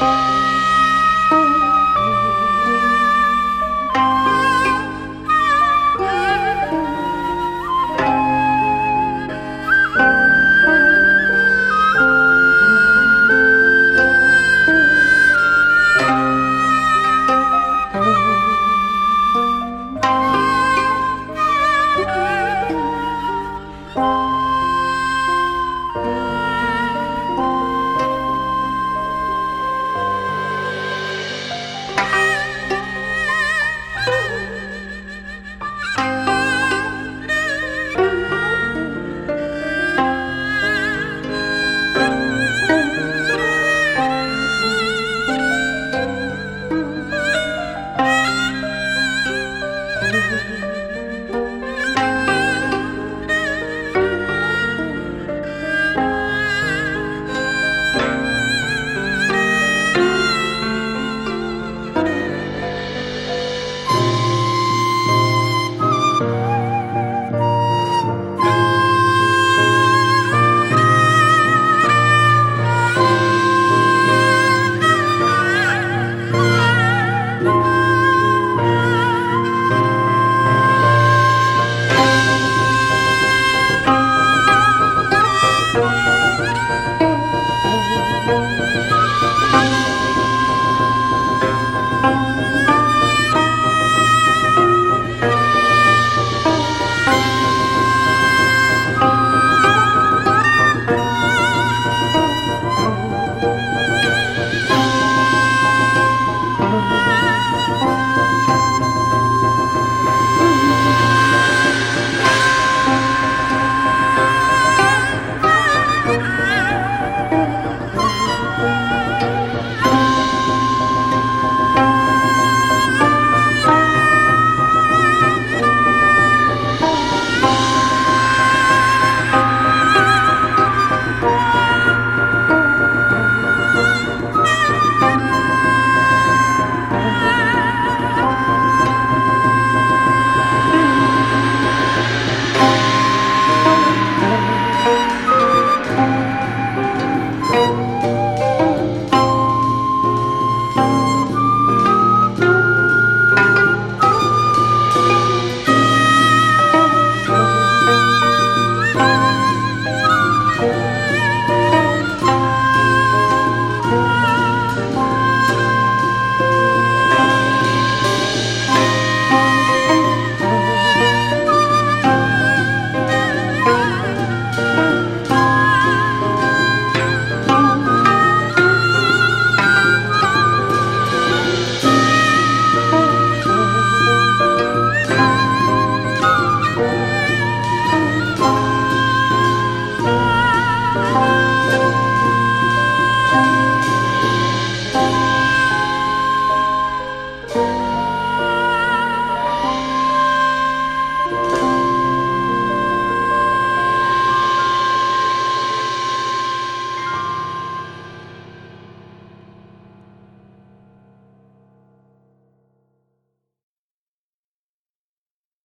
Bye.